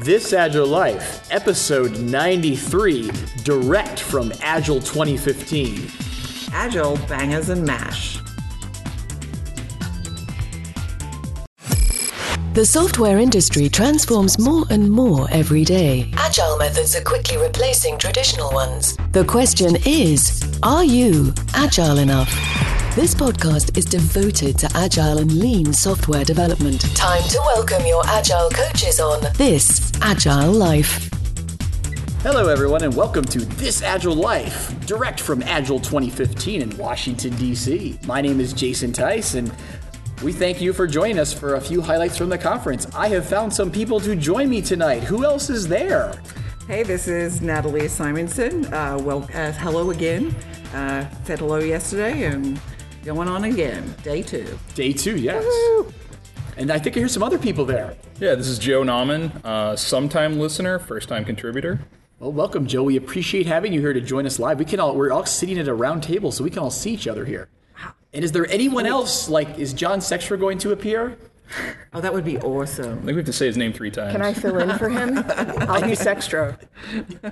This Agile Life, episode 93, direct from Agile 2015. Agile bangers and mash. The software industry transforms more and more every day. Agile methods are quickly replacing traditional ones. The question is Are you agile enough? This podcast is devoted to agile and lean software development. Time to welcome your agile coaches on This Agile Life. Hello, everyone, and welcome to This Agile Life, direct from Agile 2015 in Washington, D.C. My name is Jason Tice, and we thank you for joining us for a few highlights from the conference. I have found some people to join me tonight. Who else is there? Hey, this is Natalie Simonson. Uh, well, uh, hello again. Uh, said hello yesterday and going on again. Day two. Day two, yes. And I think I hear some other people there. Yeah, this is Joe Nauman, uh, sometime listener, first time contributor. Well, welcome, Joe. We appreciate having you here to join us live. We can all we're all sitting at a round table, so we can all see each other here. And is there anyone else like is John Sextro going to appear? Oh, that would be awesome. I think we have to say his name three times. Can I fill in for him? I'll be Sextro.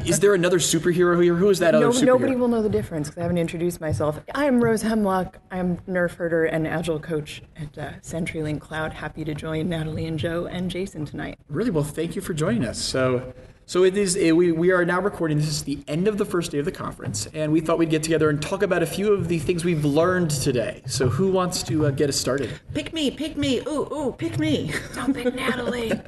Is there another superhero here? Who is that other No, superhero? nobody will know the difference because I haven't introduced myself. I'm Rose Hemlock. I'm Nerf Herder and Agile Coach at uh, CenturyLink Cloud. Happy to join Natalie and Joe and Jason tonight. Really well. Thank you for joining us. So, so it is. eh, We we are now recording. This is the end of the first day of the conference, and we thought we'd get together and talk about a few of the things we've learned today. So, who wants to uh, get us started? Pick me, pick me. Ooh, ooh, pick me. Don't pick Natalie.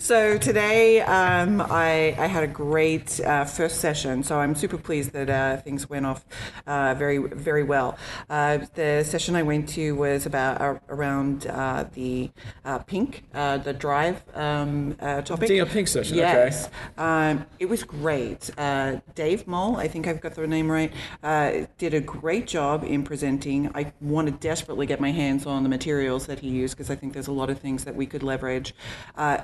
So today um, I, I had a great uh, first session. So I'm super pleased that uh, things went off uh, very very well. Uh, the session I went to was about uh, around uh, the uh, pink, uh, the drive um, uh, topic. A pink session, okay. Yes, um, it was great. Uh, Dave Mole, I think I've got the name right, uh, did a great job in presenting. I want to desperately get my hands on the materials that he used because I think there's a lot of things that we could leverage.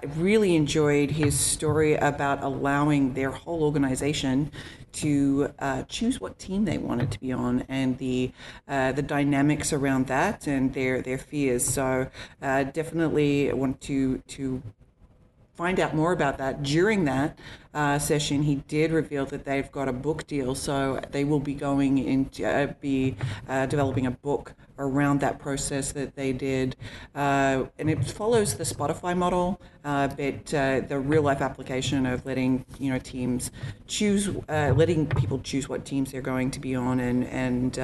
I really enjoyed his story about allowing their whole organization to uh, choose what team they wanted to be on and the uh, the dynamics around that and their their fears. So uh, definitely want to to find out more about that during that uh, session he did reveal that they've got a book deal so they will be going into uh, be uh, developing a book around that process that they did. Uh, and it follows the spotify model uh, but uh, the real life application of letting you know teams choose letting people choose what teams they're going to be on and and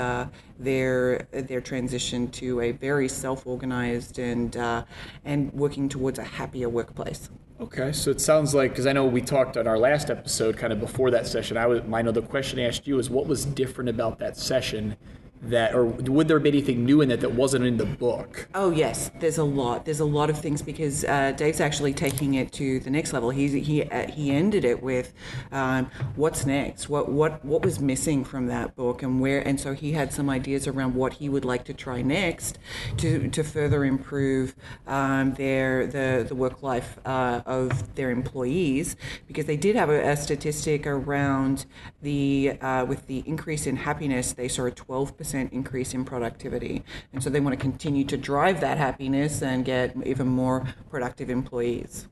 their their transition to a very self-organized and uh, and working towards a happier workplace Okay, so it sounds like because I know we talked on our last episode, kind of before that session. I was, I know the question I asked you is what was different about that session that, or would there be anything new in it that wasn't in the book? Oh yes, there's a lot. There's a lot of things because uh, Dave's actually taking it to the next level. He's, he uh, he ended it with um, what's next. What what what was missing from that book and where and so he had some ideas around what he would like to try next to to further improve um, their the the work life uh, of their employees because they did have a, a statistic around the uh, with the increase in happiness they saw a 12 percent increase in productivity and so they want to continue to drive that happiness and get even more productive employees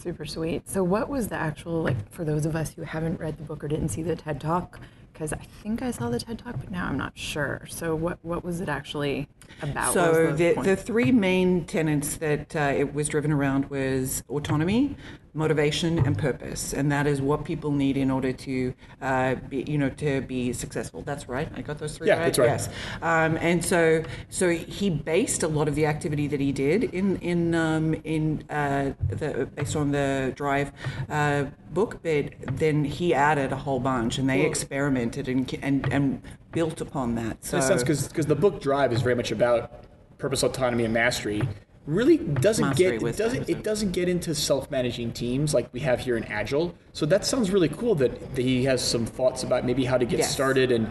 Super sweet. So, what was the actual, like, for those of us who haven't read the book or didn't see the TED Talk? Because I think I saw the TED Talk, but now I'm not sure. So, what, what was it actually about? So the, the three main tenets that uh, it was driven around was autonomy, motivation, and purpose, and that is what people need in order to, uh, be, you know, to be successful. That's right. I got those three Yeah, right. that's right. Yes. Um, and so, so he based a lot of the activity that he did in in um, in uh, the based on the Drive uh, book, but then he added a whole bunch, and they experimented and and and built upon that. So in a sense, because the book Drive is very much about purpose, autonomy, and mastery. Really doesn't Mastery, get it doesn't it doesn't get into self-managing teams like we have here in Agile. So that sounds really cool that, that he has some thoughts about maybe how to get Yes. started and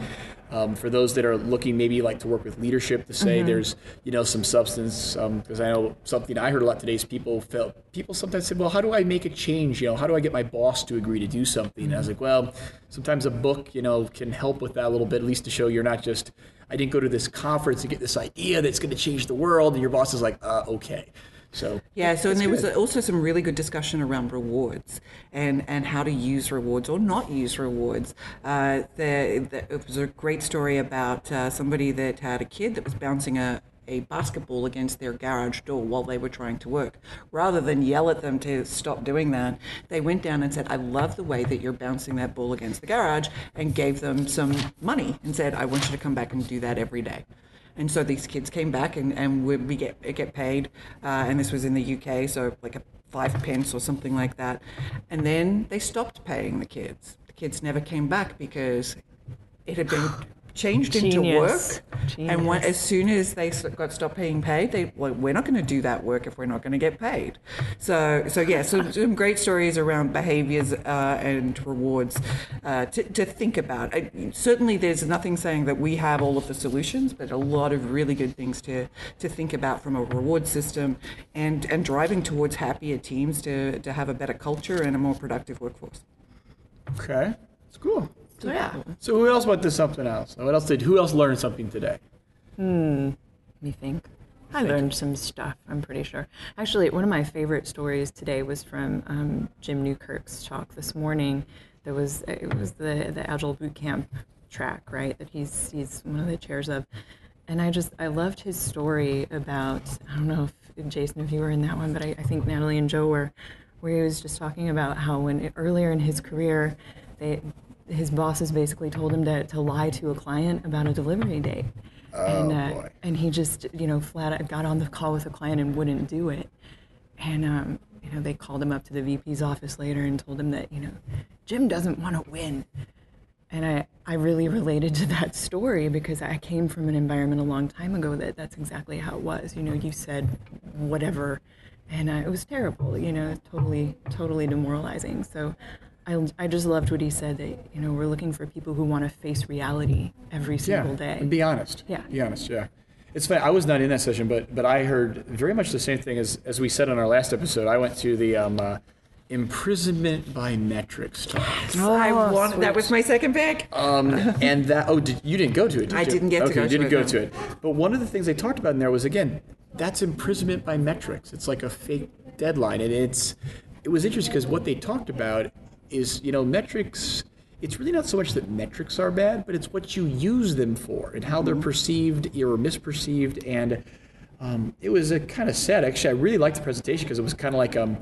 um, for those that are looking maybe like to work with leadership to say there's you know some substance because I know something I heard a lot today is people felt people sometimes said well how do I make a change? You know how do I get my boss to agree to do something? And I was like well sometimes a book you know can help with that a little bit at least to show you're not just I didn't go to this conference to get this idea that's going to change the world. And your boss is like uh, okay So Yeah, so and there was also some really good discussion around rewards and, and how to use rewards or not use rewards. Uh, there, there, it was a great story about uh, somebody that had a kid that was bouncing a, a basketball against their garage door while they were trying to work. Rather than yell at them to stop doing that, they went down and said, I love the way that you're bouncing that ball against the garage, and gave them some money and said, I want you to come back and do that every day. And so these kids came back and, and we, we get get paid, uh, and this was in the UK, so like a five pence or something like that. And then they stopped paying the kids. The kids never came back because it had been changed into Genius. work. And when, as soon as they got stopped being paid, they well, we're not going to do that work if we're not going to get paid. So so yeah, so some great stories around behaviours uh, and rewards uh, to, to think about. I, certainly, there's nothing saying that we have all of the solutions, but a lot of really good things to to think about from a reward system and and driving towards happier teams to to have a better culture and a more productive workforce. okay, it's cool. So yeah, So who else went to something else? What else did? Who else learned something today? Hmm. Let me think. I learned some stuff. I'm pretty sure. Actually, one of my favorite stories today was from um, Jim Newkirk's talk this morning. There was it was the the Agile Boot Camp track, right? That he's he's one of the chairs of, and I just I loved his story about I don't know if Jason if you were in that one, but I, I think Natalie and Joe were, where he was just talking about how when earlier in his career, they his bosses basically told him to, to lie to a client about a delivery date. and, uh, boy. and he just, you know, flat out got on the call with a client and wouldn't do it. And, um, you know, they called him up to the VP's office later and told him that, you know, Jim doesn't want to win. And I, I really related to that story because I came from an environment a long time ago that that's exactly how it was. You know, you said whatever, and uh, it was terrible, you know, totally, totally demoralizing. So I, I just loved what he said that, you know, we're looking for people who want to face reality every single day. And be honest. Yeah. Be honest. Yeah. It's funny. I was not in that session, but but I heard very much the same thing as as we said on our last episode. I went to the um, uh, imprisonment by metrics talk. I Oh, want, that was my second pick. Um, and that oh, did, you didn't go to it? Did I you? didn't get to okay, go you didn't it, go to it. But one of the things they talked about in there was again, that's imprisonment by metrics. It's like a fake deadline, and it's it was interesting because what they talked about is you know metrics. It's really not so much that metrics are bad, but it's what you use them for and how they're Mm-hmm. perceived or misperceived. And um, it was a kind of sad. Actually, I really liked the presentation because it was kind of like um,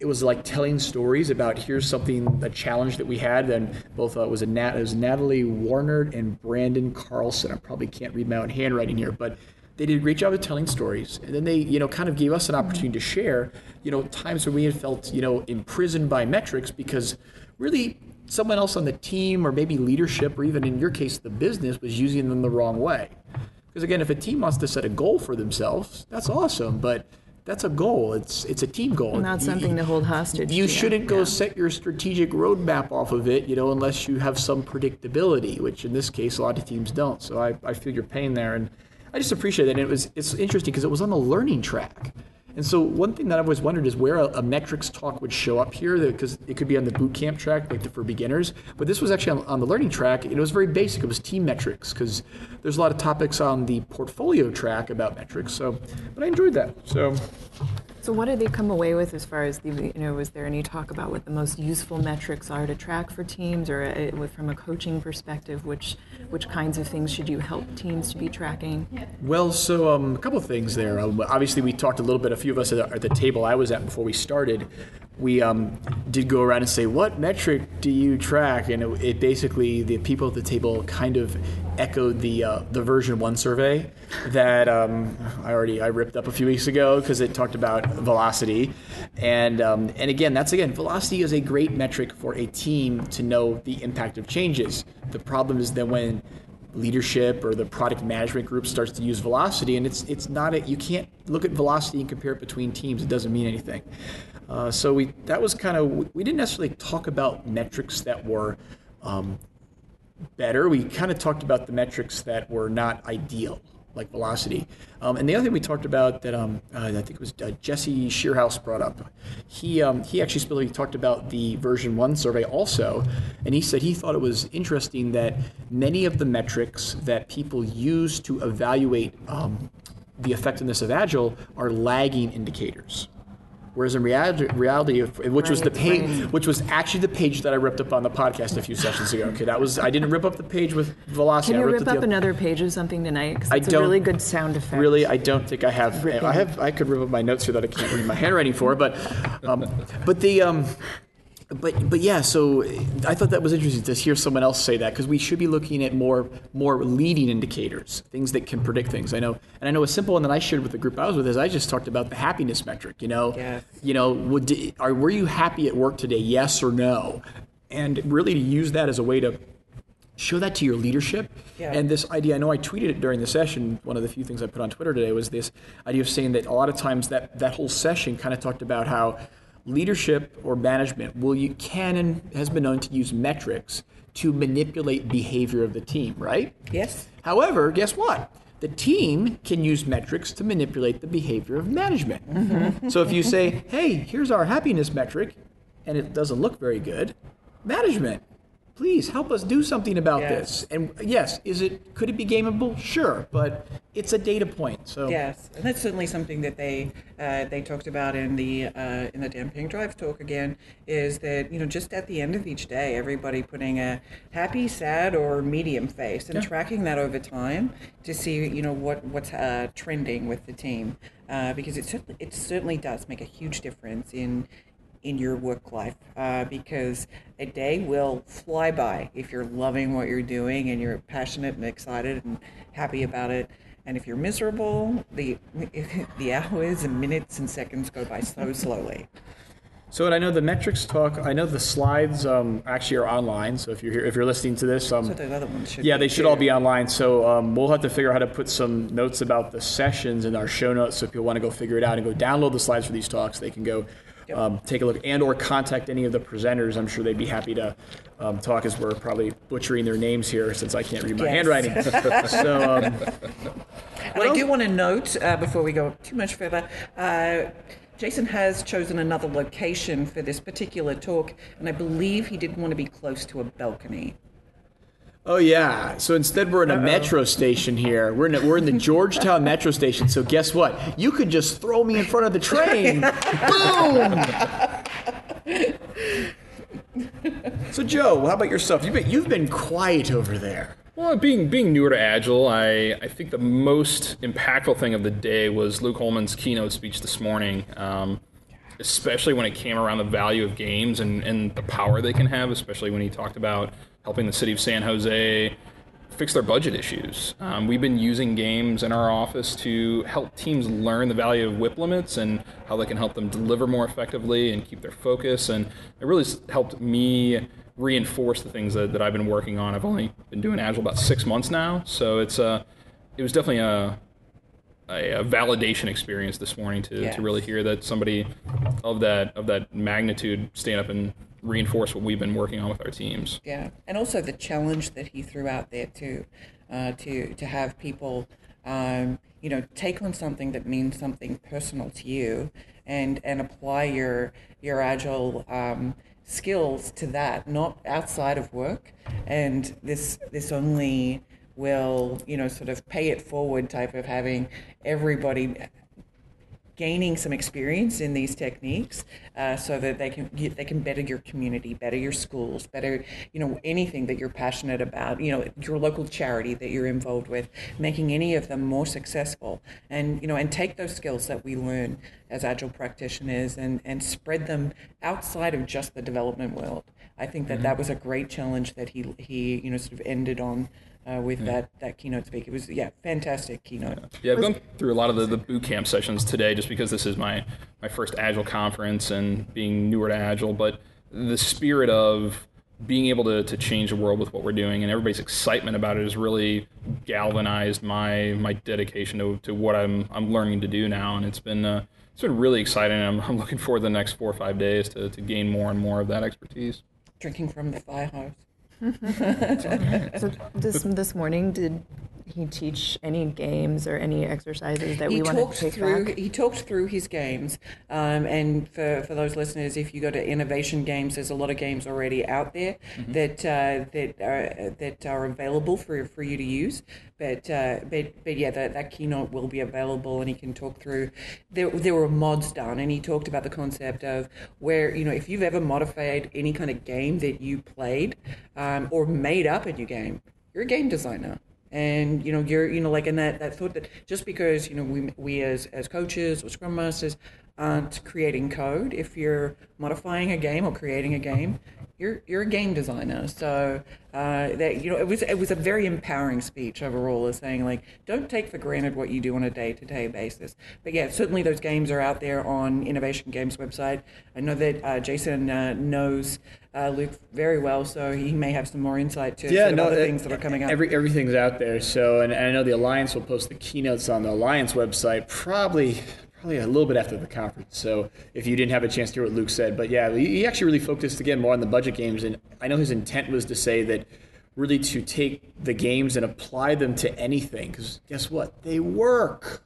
it was like telling stories about here's something a challenge that we had. And both uh, it was a Nat, it was Natalie Warner and Brandon Carlson. I probably can't read my own handwriting here, but they did a great job of telling stories. And then they you know kind of gave us an opportunity to share you know times where we had felt you know imprisoned by metrics because really someone else on the team or maybe leadership or even in your case the business was using them the wrong way. Because again, if a team wants to set a goal for themselves, that's awesome, but that's a goal. It's it's a team goal. Not You- something to hold hostage. You to. shouldn't go Yeah. set your strategic roadmap off of it, you know, unless you have some predictability, which in this case a lot of teams don't. So I, I feel your pain there, and I just appreciate it. And it was it's interesting because it was on the learning track. And so one thing that I've always wondered is where a, a metrics talk would show up here, because it could be on the boot camp track, like for beginners. But this was actually on, on the learning track, and it was very basic. It was team metrics, because there's a lot of topics on the portfolio track about metrics. So, but I enjoyed that. So, So what did they come away with as far as the, you know, was there any talk about what the most useful metrics are to track for teams or uh, from a coaching perspective, which, which kinds of things should you help teams to be tracking? Well, so um, a couple of things there. Um, obviously, we talked a little bit. A few of us at the, table I was at before we started, we um, did go around and say, "What metric do you track?" And it, it basically the people at the table kind of echoed the uh, the version one survey that um, I already I ripped up a few weeks ago because it talked about velocity, and um, and again, that's again velocity is a great metric for a team to know the impact of changes. The problem is that when leadership or the product management group starts to use velocity and it's it's not a, you can't look at velocity and compare it between teams. It doesn't mean anything. Uh, so we that was kind of we didn't necessarily talk about metrics that were um, better we kind of talked about the metrics that were not ideal like velocity um, and the other thing we talked about that um, uh, I think it was uh, Jesse Shearhouse brought up he um, he actually specifically talked about the version one survey also and he said he thought it was interesting that many of the metrics that people use to evaluate um, the effectiveness of Agile are lagging indicators. Whereas in reality, reality which was the page, which was actually the page that I ripped up on the podcast a few sessions ago. Okay, that was I didn't rip up the page with velocity. Can I you ripped rip up up the, another page of something tonight? Because I it's a really good sound effect. Really, I don't think I have. Ripping. I have. I could rip up my notes here that I can't read my handwriting for, but, um, but the, um, but but yeah. So I thought that was interesting to hear someone else say that because we should be looking at more more leading indicators, things that can predict things. I know, and I know a simple one that I shared with the group I was with is I just talked about the happiness metric. You know, Yes. you know, would are were you happy at work today? Yes or no? And really to use that as a way to show that to your leadership. Yeah. And this idea, I know I tweeted it during the session. One of the few things I put on Twitter today was this idea of saying that a lot of times that that whole session kind of talked about how leadership or management will you can and has been known to use metrics to manipulate behavior of the team, right? Yes. However, guess what? The team can use metrics to manipulate the behavior of management. Mm-hmm. So if you say, hey, here's our happiness metric, and it doesn't look very good, management, please help us do something about Yes. this. And yes, is it could it be gameable? Sure, but it's a data point. So Yes, and that's certainly something that they uh, they talked about in the uh, in the Dan Pink Drive talk again. Is that you know just at the end of each day, everybody putting a happy, sad, or medium face and tracking that over time to see you know what what's uh, trending with the team uh, because it certainly it certainly does make a huge difference in in your work life uh, because a day will fly by if you're loving what you're doing and you're passionate and excited and happy about it. And if you're miserable, the the hours and minutes and seconds go by so slowly. So, and I know the metrics talk. I know the slides um, actually are online. So if you're here, if you're listening to this, um, So those other ones should yeah, they should too. all be online. So um, we'll have to figure out how to put some notes about the sessions in our show notes. So if people want to go figure it out and go download the slides for these talks, they can go um, take a look and or contact any of the presenters. I'm sure they'd be happy to um, talk as we're probably butchering their names here since I can't read my Yes. handwriting. so um, And I do want to note uh, before we go too much further. Uh, Jason has chosen another location for this particular talk, and I believe he didn't want to be close to a balcony. Oh yeah. So instead, we're in a metro station here. We're in a, we're in the Georgetown metro station. So guess what? You could just throw me in front of the train. Boom. so Joe, how about yourself? You've been you've been quiet over there. Well, being being newer to Agile, I, I think the most impactful thing of the day was Luke Hohmann's keynote speech this morning, um, especially when it came around the value of games and, and the power they can have, especially when he talked about helping the city of San Jose fix their budget issues. Um, we've been using games in our office to help teams learn the value of WIP limits and how they can help them deliver more effectively and keep their focus. And it really helped me reinforce the things that, that I've been working on. I've only been doing Agile about six months now, so it's uh, it was definitely a a, a validation experience this morning to, Yes. to really hear that somebody of that of that magnitude stand up and reinforce what we've been working on with our teams. Yeah, and also the challenge that he threw out there too, uh, to to have people, um, you know, take on something that means something personal to you, and and apply your your agile um, skills to that, not outside of work. And this this only will you know sort of pay it forward type of having everybody gaining some experience in these techniques uh, so that they can they can better your community better your schools better you know anything that you're passionate about you know your local charity that you're involved with making any of them more successful. And you know and take those skills that we learn as agile practitioners and and spread them outside of just the development world. I think that that was a great challenge that he he you know sort of ended on uh, with that that keynote speak it was yeah fantastic keynote. Yeah, I've gone through a lot of the, the boot camp sessions today just because this is my, my first Agile conference and being newer to Agile, but the spirit of being able to, to change the world with what we're doing and everybody's excitement about it has really galvanized my my dedication to, to what I'm I'm learning to do now. And it's been uh, it's been really exciting. And I'm, I'm looking forward to the next four or five days to, to gain more and more of that expertise. drinking from the fire hose So this this morning, did he teach any games or any exercises that he we want talked to take through back? he talked through his games um, and for, for those listeners if you go to innovation games there's a lot of games already out there Mm-hmm. that uh, that are that are available for for you to use but uh, but but yeah that, that keynote will be available and he can talk through there, there were mods done and he talked about the concept of where you know if you've ever modified any kind of game that you played um, or made up a new game you're a game designer and you know you're you know like in that that thought that just because you know we we as as coaches or scrum masters aren't creating code. If you're modifying a game or creating a game you're you're a game designer. So uh, that you know it was it was a very empowering speech overall as saying like don't take for granted what you do on a day-to-day basis. But yeah certainly those games are out there on innovation games website. I know that uh, jason uh, knows uh, luke very well so he may have some more insight to sort of other things that are coming up. Every, everything's out there. So, and, and I know the Alliance will post the keynotes on the Alliance website probably a little bit after the conference. So, if you didn't have a chance to hear what Luke said, but yeah, he, he actually really focused again more on the budget games. And I know his intent was to say that really to take the games and apply them to anything. Because guess what? They work.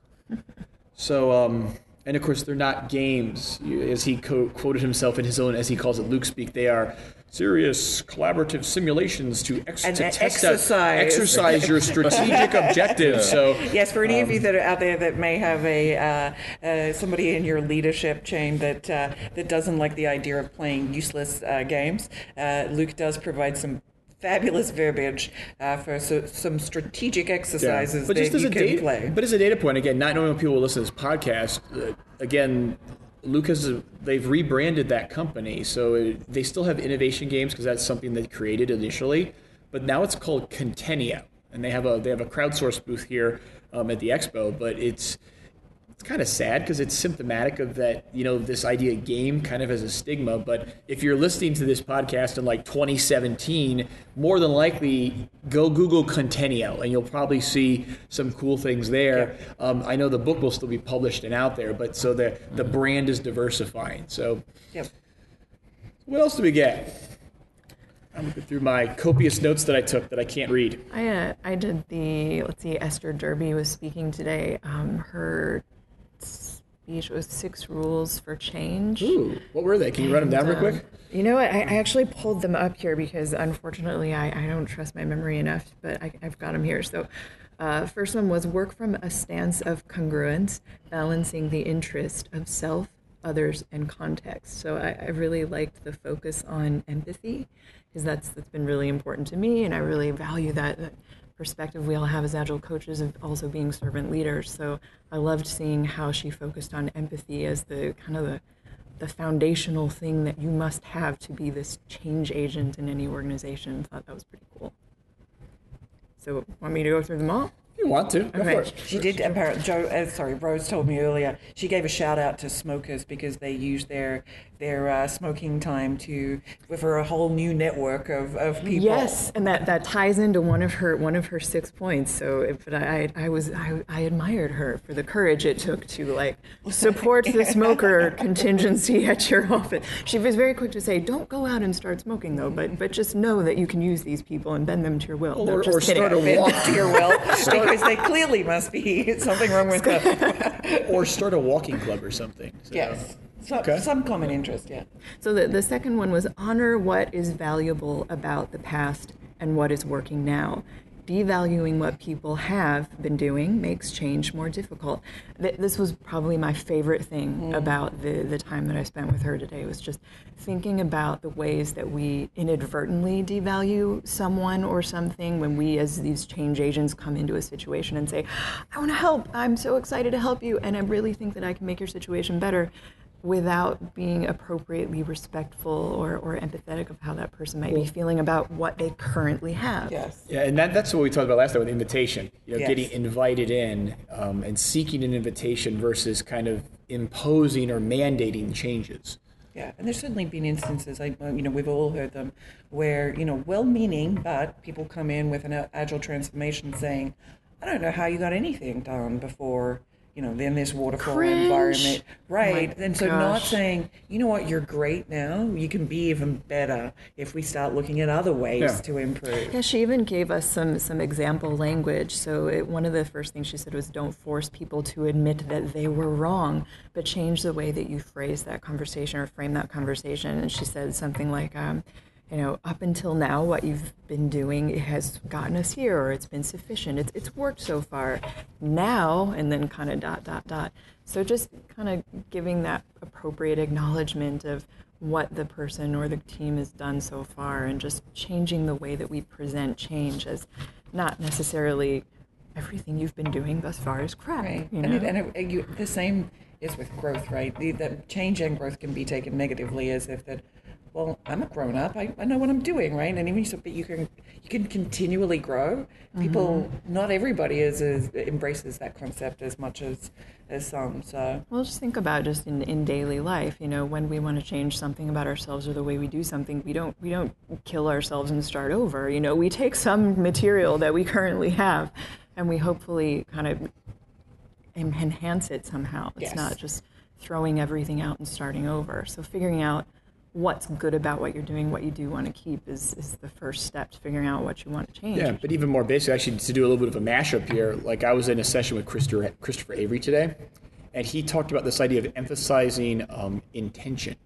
So, um, and of course, they're not games, as he co- quoted himself in his own, as he calls it, Luke speak. They are serious collaborative simulations to, ex- to test out- exercise. exercise your strategic objectives. So, Yes, for any of Um, you that are out there that may have a uh, uh, somebody in your leadership chain that uh, that doesn't like the idea of playing useless uh, games, uh, Luke does provide some fabulous verbiage uh, for so, some strategic yeah. exercises but that just as you a can data, play. but as a data point, again, not knowing when people will listen to this podcast, uh, again. Lucas, they've rebranded that company, so it, they still have innovation games because that's something they created initially. But now it's called Conteneo, and they have a they have a crowdsource booth here um, at the expo. But it's it's kind of sad because it's symptomatic of that you know this idea of game kind of as a stigma but if you're listening to this podcast in like 2017 more than likely go google Conteneo and you'll probably see some cool things there. Um, i know the book will still be published and out there but so the the brand is diversifying so Yep. what else do we get? I'm looking through my copious notes that i took that i can't read. I uh, I did the let's see Esther Derby was speaking today. Um, her speech was six rules for change. Ooh, what were they can you run them down real quick You know what? I, I actually pulled them up here because unfortunately I, I don't trust my memory enough, but I, I've got them here. So, uh, first one was work from a stance of congruence, balancing the interest of self, others, and context. So, I, I really liked the focus on empathy because that's that's been really important to me, and I really value that. that perspective we all have as agile coaches of also being servant leaders. So I loved seeing how she focused on empathy as the kind of the the foundational thing that you must have to be this change agent in any organization. Thought that was pretty cool. So, want me to go through them all? if you want to go Okay. for it She did. Apparently, Joe. Uh, sorry, Rose told me earlier. She gave a shout out to smokers because they use their their uh, smoking time to for a whole new network of, of people. Yes, and that, that ties into one of her one of her six points. So, if, but I I was I, I admired her for the courage it took to like support the smoker contingency at your office. She was very quick to say, "Don't go out and start smoking, though, but but just know that you can use these people and bend them to your will." No, or, just or kidding. start a Bend walk to your will because they clearly must be something wrong with them. or start a walking club or something. So. Yes. So, Okay. Some common interest, yeah. So the, the second one was honor what is valuable about the past and what is working now. Devaluing what people have been doing makes change more difficult. Th- This was probably my favorite thing mm. about the, the time that I spent with her today was just thinking about the ways that we inadvertently devalue someone or something when we as these change agents come into a situation and say, I want to help, I'm so excited to help you, and I really think that I can make your situation better without being appropriately respectful or, or empathetic of how that person might be feeling about what they currently have. Yes. Yeah, and that, that's what we talked about last time with invitation. You know, Yes. getting invited in um, and seeking an invitation versus kind of imposing or mandating changes. Yeah, and there's certainly been instances, I, you know, we've all heard them, where, you know, well-meaning, but people come in with an agile transformation saying, I don't know how you got anything done before, you you know, in this waterfall Cringe. environment. Right. my and so not saying, you know what, you're great now. You can be even better if we start looking at other ways Yeah. to improve. Yeah, she even gave us some some example language. So it, one of the first things she said was, "Don't force people to admit that they were wrong, but change the way that you phrase that conversation or frame that conversation." And she said something like, um, "You know, up until now, what you've been doing has gotten us here, or it's been sufficient. It's it's worked so far. Now, and then kind of dot dot dot. So just kind of giving that appropriate acknowledgement of." what the person or the team has done so far and just changing the way that we present change as not necessarily everything you've been doing thus far is crap. Right. You and it, and it, you, the same is with growth, right? The, the change and growth can be taken negatively as if that, well, I'm a grown up. I, I know what I'm doing, right? And even so, but you can you can continually grow. People, Mm-hmm. not everybody is, is embraces that concept as much as as some. So Well, just think about just in, in daily life. You know, when we want to change something about ourselves or the way we do something, we don't we don't kill ourselves and start over. You know, we take some material that we currently have, and we hopefully kind of enhance it somehow. It's Yes. not just throwing everything out and starting over. So figuring out what's good about what you're doing, what you do want to keep, is is the first step to figuring out what you want to change. Yeah, but even more basic, actually, to do a little bit of a mashup here, like I was in a session with Christopher, Christopher Avery today, and he talked about this idea of emphasizing um, intention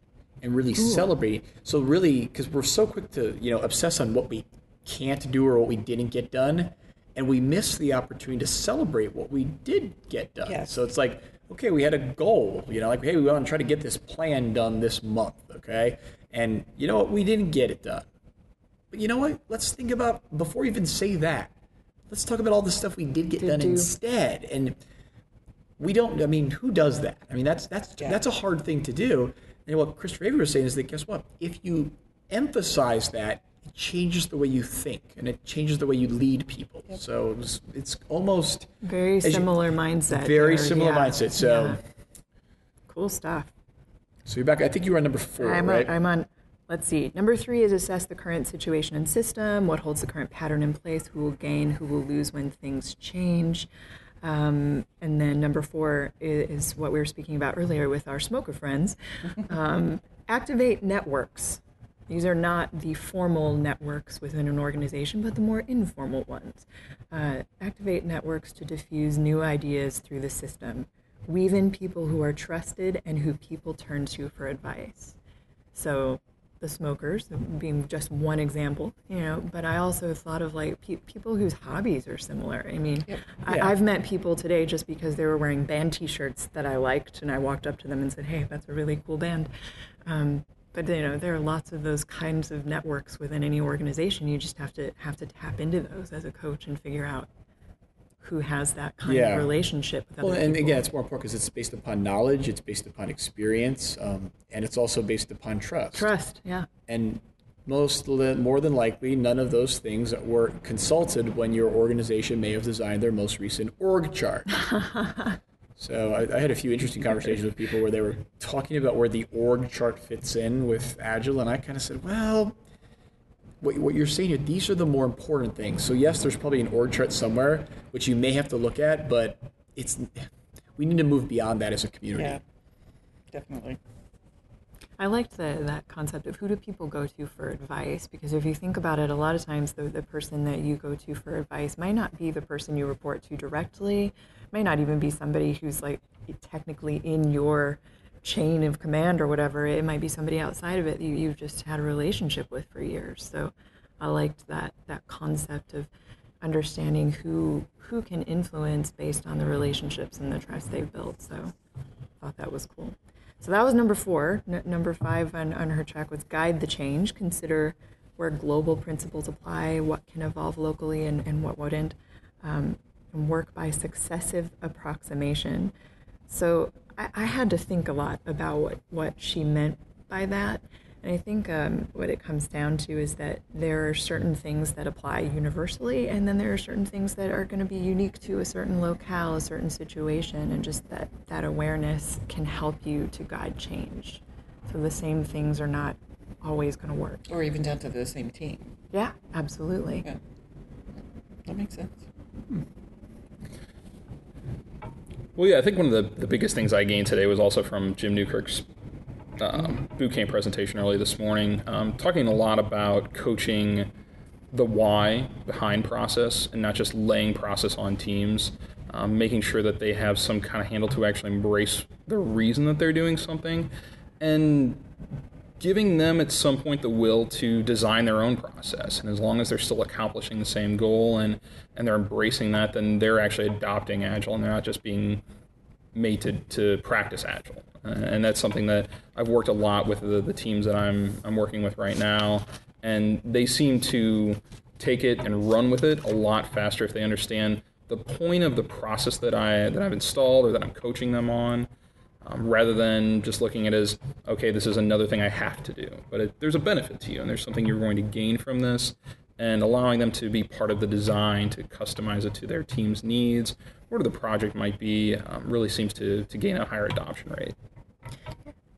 and really celebrating. So really, because we're so quick to you know obsess on what we can't do or what we didn't get done, and we miss the opportunity to celebrate what we did get done. Yes. So it's like, okay, we had a goal, you know, like hey, we want to try to get this plan done this month, okay, and you know what, we didn't get it done. But you know what? Let's think about before we even say that. Let's talk about all the stuff we did get Did done do. instead. And we don't. I mean, who does that? I mean, that's that's Yeah. that's a hard thing to do. And what Christopher Avery was saying is that guess what? If you emphasize that, it changes the way you think and it changes the way you lead people. So it was, it's almost Very as you- similar mindset. very similar yeah. mindset. So Yeah. cool stuff. so you're back. I think you were on number 4 I'm, right? on, I'm on, let's see. Number three is assess the current situation and system, what holds the current pattern in place, who will gain, who will lose when things change. Um, and then number four is, is what we were speaking about earlier with our smoker friends. Um, activate networks. These are not the formal networks within an organization, but the more informal ones. Uh, activate networks to diffuse new ideas through the system. Weave in people who are trusted and who people turn to for advice. So the smokers being just one example, you know, but I also thought of like pe- people whose hobbies are similar. I mean, I- Yeah. I've met people today just because they were wearing band T-shirts that I liked, and I walked up to them and said, "Hey, that's a really cool band." Um, but you know, there are lots of those kinds of networks within any organization. You just have to have to tap into those as a coach and figure out who has that kind Yeah. of relationship with other Well, and people. again, it's more important because it's based upon knowledge, it's based upon experience, um, and it's also based upon trust. trust. Yeah. And most more than likely, none of those things were consulted when your organization may have designed their most recent org chart. so I, I had a few interesting conversations with people where they were talking about where the org chart fits in with Agile, and I kind of said, well. What, what you're saying here, these are the more important things. So yes, there's probably an org chart somewhere which you may have to look at, but it's we need to move beyond that as a community. yeah, definitely. I liked the, that concept of who do people go to for advice because if you think about it, a lot of times the, the person that you go to for advice might not be the person you report to directly, might not even be somebody who's like technically in your chain of command or whatever. It might be somebody outside of it that you, you've just had a relationship with for years. So I liked that that concept of understanding who who can influence based on the relationships and the trust they've built. So I thought that was cool. So that was number four. N- number five on, on her track was guide the change. Consider where global principles apply, what can evolve locally and, and what wouldn't, um, and work by successive approximation. So I, I had to think a lot about what, what she meant by that. And I think um, what it comes down to is that there are certain things that apply universally, and then there are certain things that are going to be unique to a certain locale, a certain situation, and just that, that awareness can help you to guide change. So the same things are not always going to work. Or even down to the same team. Yeah, absolutely. Yeah, that makes sense. Well, yeah, I think one of the, the biggest things I gained today was also from Jim Newkirk's um, boot camp presentation early this morning, um, talking a lot about coaching the why behind process and not just laying process on teams, um, making sure that they have some kind of handle to actually embrace the reason that they're doing something, and giving them at some point the will to design their own process. And as long as they're still accomplishing the same goal and, and they're embracing that, then they're actually adopting Agile and they're not just being made to, to practice Agile. Uh, and that's something that I've worked a lot with the, the teams that I'm, I'm working with right now. And they seem to take it and run with it a lot faster if they understand the point of the process that, I, that I've installed or that I'm coaching them on. Um, rather than just looking at it as okay this is another thing i have to do but it, there's a benefit to you and there's something you're going to gain from this and allowing them to be part of the design to customize it to their team's needs whatever the project might be um, really seems to, to gain a higher adoption rate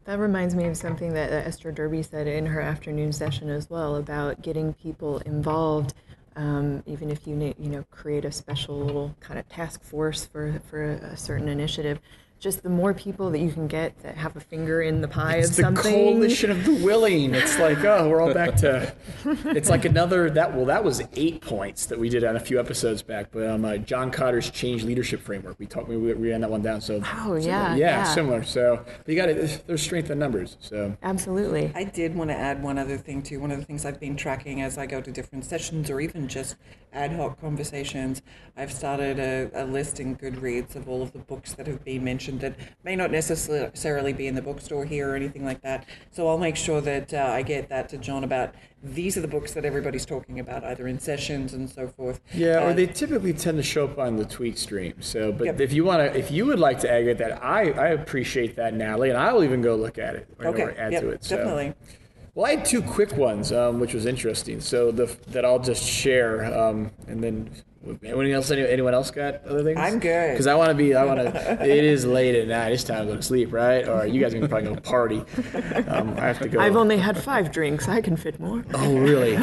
That reminds me of something that uh, Esther Derby said in her afternoon session as well about getting people involved. Um, even if you you know create a special little kind of task force for for a certain initiative, just the more people that you can get that have a finger in the pie It's of the something. coalition of the willing. It's like, oh, we're all back to. It's like another that. Well, that was eight points that we did on a few episodes back. But um, uh, John Kotter's change leadership framework. We talked. We, we ran that one down. So. Oh, similar. yeah, yeah, yeah. similar. So but you got it. There's strength in numbers. So. Absolutely. I did want to add one other thing too. One of the things I've been tracking as I go to different sessions or even just ad hoc conversations, I've started a, a list in Goodreads of all of the books that have been mentioned that may not necessarily be in the bookstore here or anything like that. So I'll make sure that uh, I get that to John about these are the books that everybody's talking about, either in sessions and so forth. Yeah, or Uh, they typically tend to show up on the tweet stream. So, but Yep. if you want to, if you would like to aggregate that, I, I appreciate that, Natalie, and I'll even go look at it or, okay, or add yep, to it. So. definitely. Well, I had two quick ones, um, which was interesting. So the that I'll just share, um, and then anyone else? Any, anyone else got other things? I'm good. Because I want to be. I want to. it is late at night. It's time to go to sleep, right? Or you guys are probably going to party. Um, I have to go. I've only had five drinks. I can fit more. Oh, really?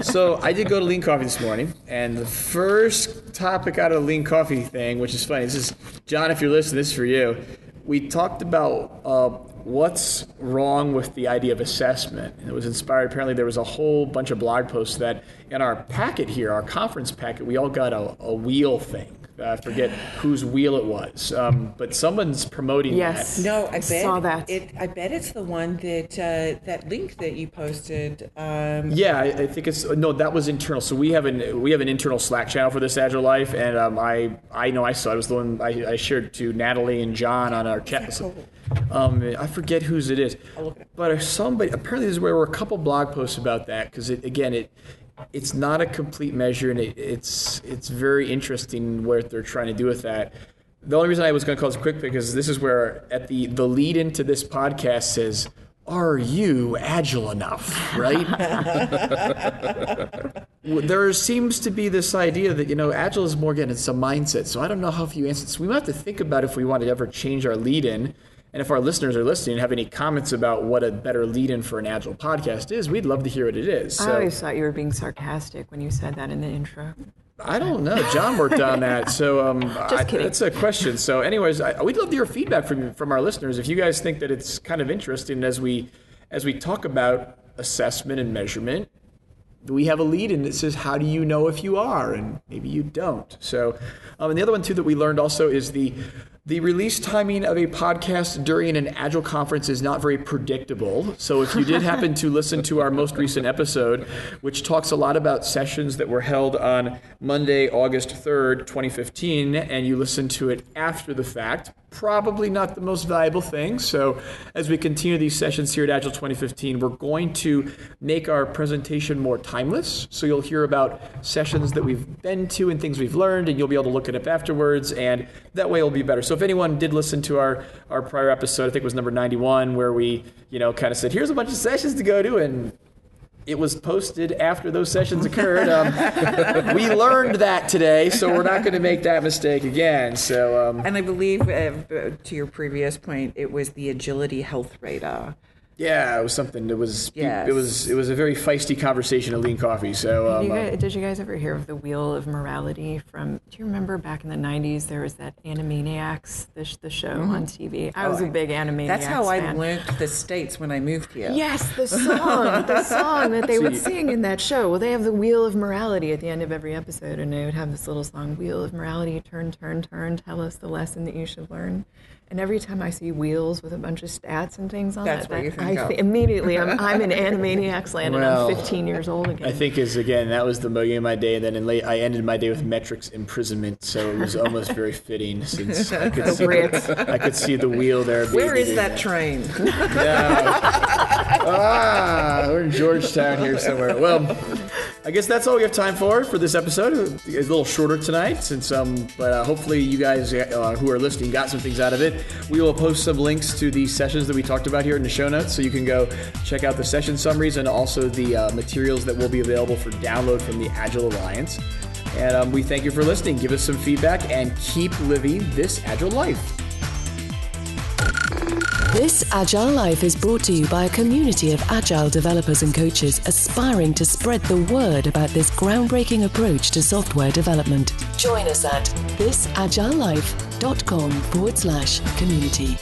so I did go to Lean Coffee this morning, and the first topic out of the Lean Coffee thing, which is funny, this is John. If you're listening, this is for you. We talked about uh, what's wrong with the idea of assessment, and it was inspired. Apparently, there was a whole bunch of blog posts that in our packet here, our conference packet, we all got a, a wheel thing. I forget whose wheel it was, um, but someone's promoting Yes. that. No, I bet Saw that. It, I bet it's the one that uh, that link that you posted. Um, Yeah, I, I think it's no. That was internal. So we have an we have an internal Slack channel for this Agile Life, and um, I I know I saw it. it was the one I, I shared to Natalie and John on our chat. So, um, I forget whose it is, but somebody apparently there's where were a couple blog posts about that because it again it it's not a complete measure and it, it's it's very interesting what they're trying to do with that. The only reason I was going to call this a quick pick is this is where at the the lead into this podcast says. Are you agile enough? Right? there seems to be this idea that you know agile is more again it's a mindset so i don't know how few answers so we might have to think about if we want to ever change our lead in and if our listeners are listening and have any comments about what a better lead in for an agile podcast is we'd love to hear what it is I always thought you were being sarcastic when you said that in the intro. I don't know. John worked on that, so um, I, kidding. that's a question. So, anyways, I, we'd love to hear feedback from from our listeners. If you guys think that it's kind of interesting as we as we talk about assessment and measurement, we have a lead in that says, "How do you know if you are?" and maybe you don't. So, um, and the other one too that we learned also is the the release timing of a podcast during an agile conference is not very predictable. So, if you did happen to listen to our most recent episode, which talks a lot about sessions that were held on Monday, August 3rd, 2015, and you listen to it after the fact, probably not the most valuable thing. So, as we continue these sessions here at Agile 2015, we're going to make our presentation more timeless. So, you'll hear about sessions that we've been to and things we've learned, and you'll be able to look it up afterwards, and that way it'll be better. So, if anyone did listen to our, our prior episode, I think it was number 91, where we, you know, kind of said, here's a bunch of sessions to go to, and it was posted after those sessions occurred. Um, we learned that today, so we're not going to make that mistake again. So, um, And I believe, uh, to your previous point, it was the Agility Health Radar Yeah, it was something. It was. Yes. It was. It was a very feisty conversation at Lean Coffee. So. Did Um, you, uh, guys, did you guys ever hear of the Wheel of Morality from? Do you remember back in the '90s there was that Animaniacs, the, the show on TV? I was a big Animaniacs. That's how I learned the states when I moved here. Yes, the song, the song that they would sing in that show. Well, they have the Wheel of Morality at the end of every episode, and they would have this little song, Wheel of Morality, turn, turn, turn, tell us the lesson that you should learn. And every time I see wheels with a bunch of stats and things on That's it, what you that- think I of. thi- immediately I'm, I'm in Animaniacs land, Well, and I'm 15 years old again. I think is again that was the beginning of my day, and then in late I ended my day with metrics imprisonment, so it was almost very fitting since I could see Brits. I could see the wheel there. Where is being- is that train? yeah. ah, we're in Georgetown here somewhere. Well, I guess that's all we have time for for this episode. It's a little shorter tonight, since um, but uh, hopefully you guys uh, who are listening got some things out of it. We will post some links to the sessions that we talked about here in the show notes, so you can go check out the session summaries and also the uh, materials that will be available for download from the Agile Alliance. And um, we thank you for listening. Give us some feedback and keep living this agile life. This Agile Life is brought to you by a community of agile developers and coaches aspiring to spread the word about this groundbreaking approach to software development. Join us at thisagilelife.com forward slash community.